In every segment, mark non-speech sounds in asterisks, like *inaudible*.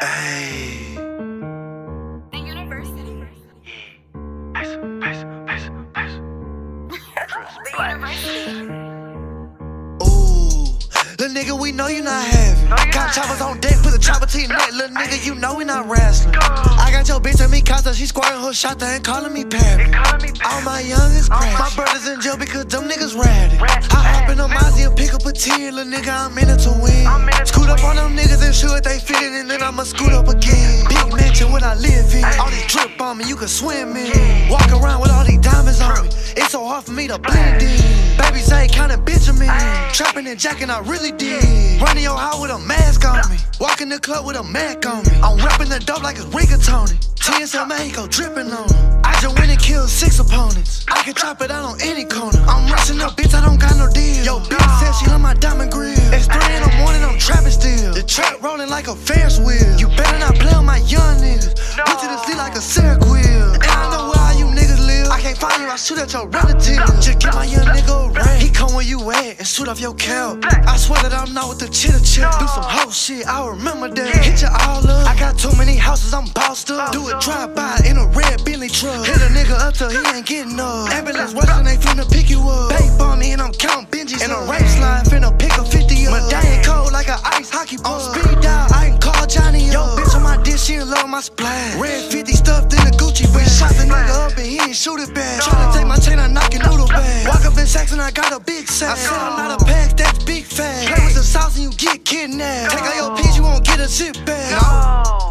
Hey. The university. *laughs* The university. Ooh, little nigga, we know you not having. No, you got choppers on deck, put the chopper to your neck, little *laughs* nigga. You know we not wrestling. I got your bitch and me casa, she squirting her shot there and calling me They Pappy. All my youngest crack. my- brothers in jail because them niggas ratty. 10, little nigga, I'm in it to win. Scoot to up on them niggas and sure they fit it, and then I'ma scoot up again. Big mansion what I live in. All this drip on me, you can swim in. Walk around with all these diamonds on me. It's so hard for me to blend in. Babies ain't counting Benjamin. Trapping and jacking, I really did. Running your house with a mask on me. Walking the club with a Mac on me. I'm rapping the dope like it's rigatoni. TSL Mexico dripping on me. I just went and killed six opponents. I can drop it out on any corner. I'm rushing up. Trap rolling like a Ferris wheel. You better not play with my young niggas. Put you to sleep like a wheel. And I know where all you niggas live. I can't find you, I shoot at your relatives. Just get my young nigga a ring. He come where you at and shoot off your cap. I swear that I'm not with the chitter chip. Do some whole shit, I remember that. Hit you all up. I got too many houses, I'm bossed up. Do a drive by in a red Bentley truck. Hit a nigga up till he ain't getting up. Ambulance rushing, they finna pick you up. Babe on me and I'm counting Benjis. And a race line finna pick 50 up. My day cold like an ice hockey ball. On speed dial, I can call Johnny up. Yo, bitch on my dish, she love my splash. Red 50 stuffed in a Gucci bag. Shot the nigga up and he ain't shoot it back. Tryna take my chain, I knock a noodle bag. Walk up in Saxon, I got a big sack. I sell a lot of packs, that's big fat. Play with the sauce and you get kidnapped. Take all your peas, you won't get a zip bag. Oh,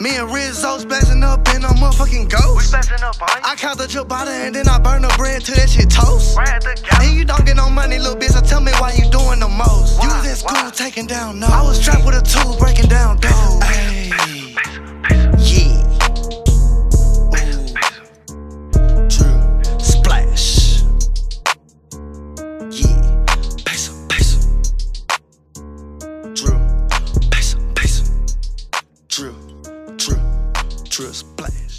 Me and Rizzo splashing up in a motherfucking we ghost. messing up. I count the ciabatta and then I burn the bread till that shit toast. Right at the gap. And you don't get no money, little bitch, so tell me why you doing the most. You Why? was at school Why? taking down notes. I was trapped with a tool breaking down doors. True. Splash.